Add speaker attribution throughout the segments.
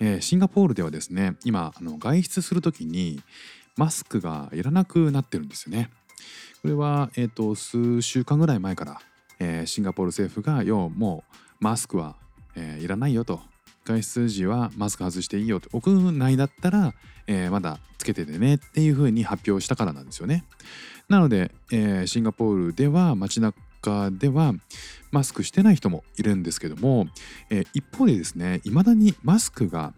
Speaker 1: えーシンガポールではですね今あの外出するときにマスクがいらなくなってるんですよね。これは、えー、と数週間ぐらい前から、えーシンガポール政府が要もうマスクはえーいらないよと。外出時はマスク外していいよと。屋内だったら、えーまだつけててねっていうふうに発表したからなんですよね。なので、えーシンガポールでは街中ではマスクしてない人もいるんですけども、えー一方でですねいまだにマスクが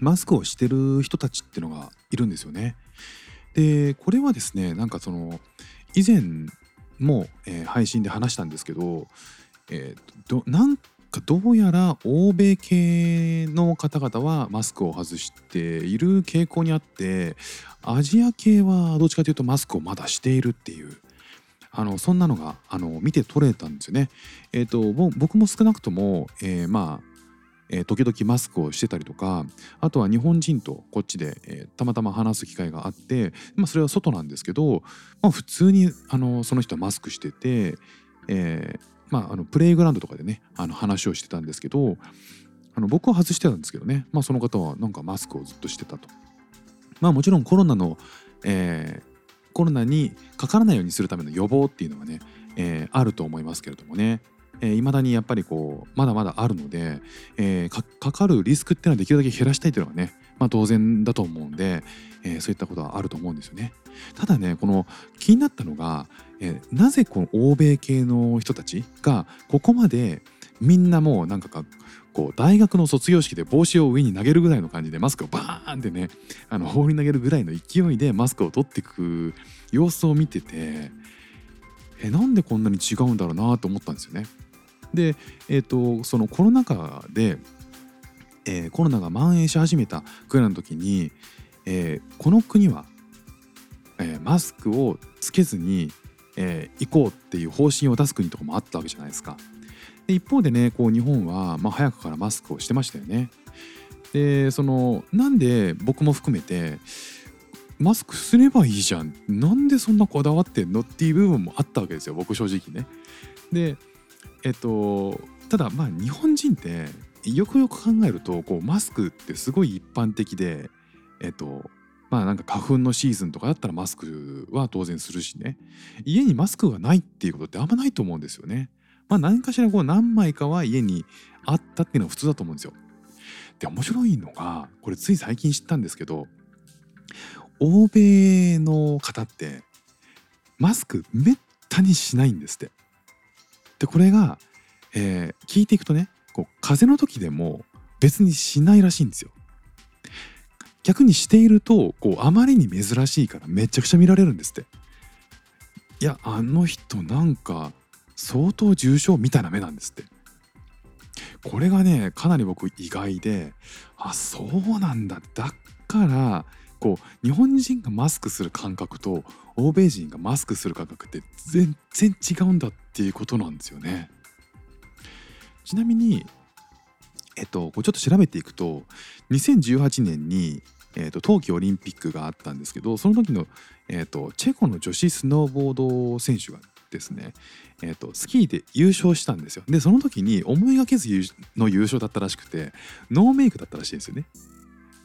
Speaker 1: マスクをしてる人たちっていうのがいるんですよね。でこれはですねなんかその以前も、えー配信で話したんですけど、えーどなんかどうやら欧米系の方々はマスクを外している傾向にあってアジア系はどっちかというとマスクをまだしているっていうあのそんなのがあの見て取れたんですよね。えっ、と僕も少なくとも、えーまあえー時々マスクをしてたりとかあとは日本人とこっちで、えーたまたま話す機会があって、まあ、それは外なんですけど、まあ、普通にあのその人はマスクしてて、えーまあ、あのプレイグラウンドとかでねあの話をしてたんですけどあの僕は外してたんですけどね、まあ、その方はなんかマスクをずっとしてたと。まあもちろんコロナの、えーコロナにかからないようにするための予防っていうのはね、えーあると思いますけれどもねいま、えー未だにやっぱりこうまだまだあるので、えーかかかるリスクっていうのはできるだけ減らしたいというのはね、まあ、当然だと思うんで、えーそういったことはあると思うんですよね。ただねこの気になったのが、えーなぜこの欧米系の人たちがここまでみんなもうなんかかこう大学の卒業式で帽子を上に投げるぐらいの感じでマスクをバーンってねあの放り投げるぐらいの勢いでマスクを取っていく様子を見ててえなんでこんなに違うんだろうなと思ったんですよね。で、えー、とそのコロナ禍で、えーコロナが蔓延し始めたぐらいの時に、えーこの国は、えーマスクをつけずに、え行こうっていう方針を出す国とかもあったわけじゃないですか。で一方でねこう日本は、まあ、早くからマスクをしてましたよね。でそのなんで僕も含めてマスクすればいいじゃんなんでそんなこだわってんのっていう部分もあったわけですよ僕正直ね。でえっとただまあ日本人ってよくよく考えるとこうマスクってすごい一般的でえっとまあなんか花粉のシーズンとかだったらマスクは当然するしね家にマスクがないっていうことってあんまないと思うんですよね。まあ何かしらこう何枚かは家にあったっていうのは普通だと思うんですよ。で面白いのがこれつい最近知ったんですけど欧米の方ってマスクめったにしないんですって。でこれが、えー聞いていくとねこう風邪の時でも別にしないらしいんですよ。逆にしているとこうあまりに珍しいからめちゃくちゃ見られるんですって。いやあの人なんか相当重症みたいな目なんですって。これがねかなり僕意外であそうなんだだからこう日本人がマスクする感覚と欧米人がマスクする感覚って全然違うんだっていうことなんですよね。ちなみにえっとこうちょっと調べていくと2018年に、えっと、冬季オリンピックがあったんですけどその時の、えっと、チェコの女子スノーボード選手がですね、えっと、スキーで優勝したんですよ。でその時に思いがけずの優勝だったらしくてノーメイクだったらしいんですよね。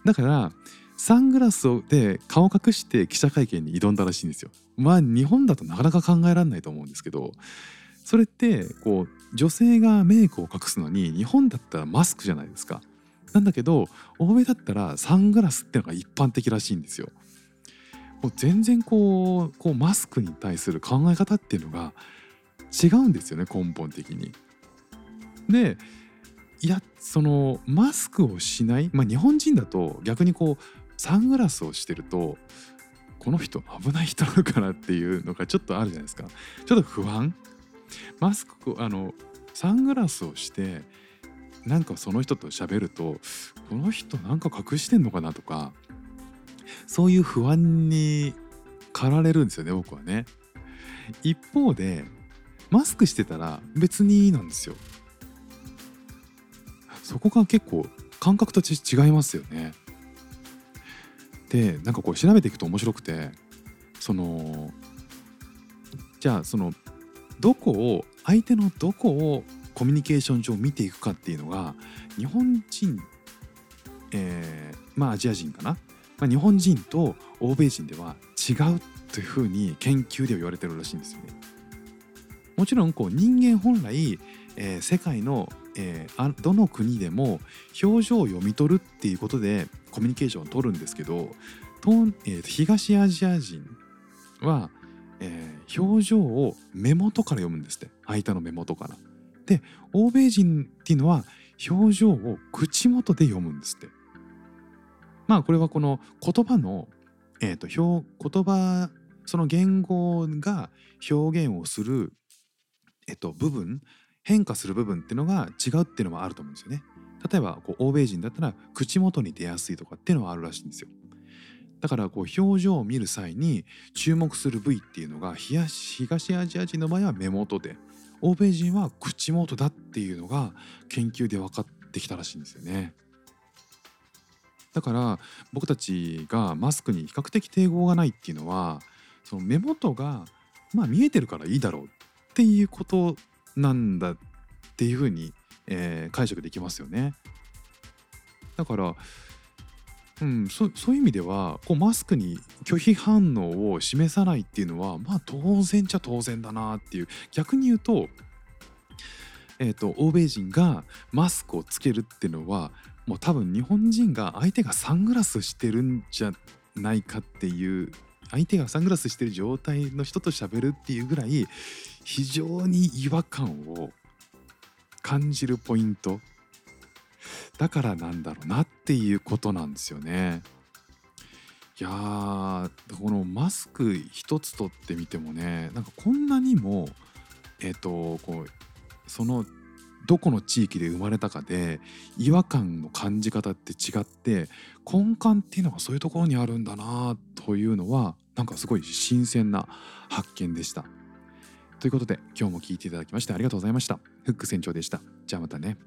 Speaker 1: だからサングラスで顔隠して記者会見に挑んだらしいんですよ。まあ日本だとなかなか考えられないと思うんですけどそれってこう女性がメイクを隠すのに日本だったらマスクじゃないですか。なんだけど欧米だったらサングラスってのが一般的らしいんですよ。もう全然こうこうマスクに対する考え方っていうのが違うんですよね根本的に。でいやそのマスクをしない、まあ、日本人だと逆にこうサングラスをしてるとこの人危ない人なのかなっていうのがちょっとあるじゃないですかちょっと不安マスクあのサングラスをしてなんかその人と喋るとこの人なんか隠してんのかなとかそういう不安に駆られるんですよね僕はね。一方でマスクしてたら別になんですよ。そこが結構感覚と違いますよね。でなんかこう調べていくと面白くてそのじゃあそのどこを相手のどこをコミュニケーション上見ていくかっていうのが日本人、えー、まあアジア人かな、まあ、日本人と欧米人では違うというふうに研究では言われてるらしいんですよね。もちろんこう人間本来、えー、世界の、えー、どの国でも表情を読み取るっていうことでコミュニケーションを取るんですけど、えー、東アジア人は、えー、表情を目元から読むんですって相手の目元から。で欧米人っていうのは表情を口元で読むんですって。まあこれはこの言葉の、えーと、表言葉その言語が表現をする、えっと、部分変化する部分っていうのが違うっていうのもあると思うんですよね。例えばこう欧米人だったら口元に出やすいとかっていうのはあるらしいんですよ。だからこう表情を見る際に注目する部位っていうのが東アジア人の場合は目元で欧米人は口元だっていうのが研究で分かってきたらしいんですよね。だから僕たちがマスクに比較的抵抗がないっていうのはその目元がまあ見えてるからいいだろうっていうことなんだっていうふうに、えー、解釈できますよね。だからうん、そそういう意味ではこうマスクに拒否反応を示さないっていうのはまあ当然ちゃ当然だなっていう逆に言うと,、えーと、欧米人がマスクをつけるっていうのはもう多分日本人が相手がサングラスしてるんじゃないかっていう相手がサングラスしてる状態の人と喋るっていうぐらい非常に違和感を感じるポイントだからなんだろうなっていうことなんですよね。いやーこのマスク一つ取ってみてもねなんかこんなにもえっ、ー、とこうそのどこの地域で生まれたかで違和感の感じ方って違って根幹っていうのがそういうところにあるんだなというのはなんかすごい新鮮な発見でした。ということで今日も聞いていただきましてありがとうございました。フック船長でした。じゃあまたね。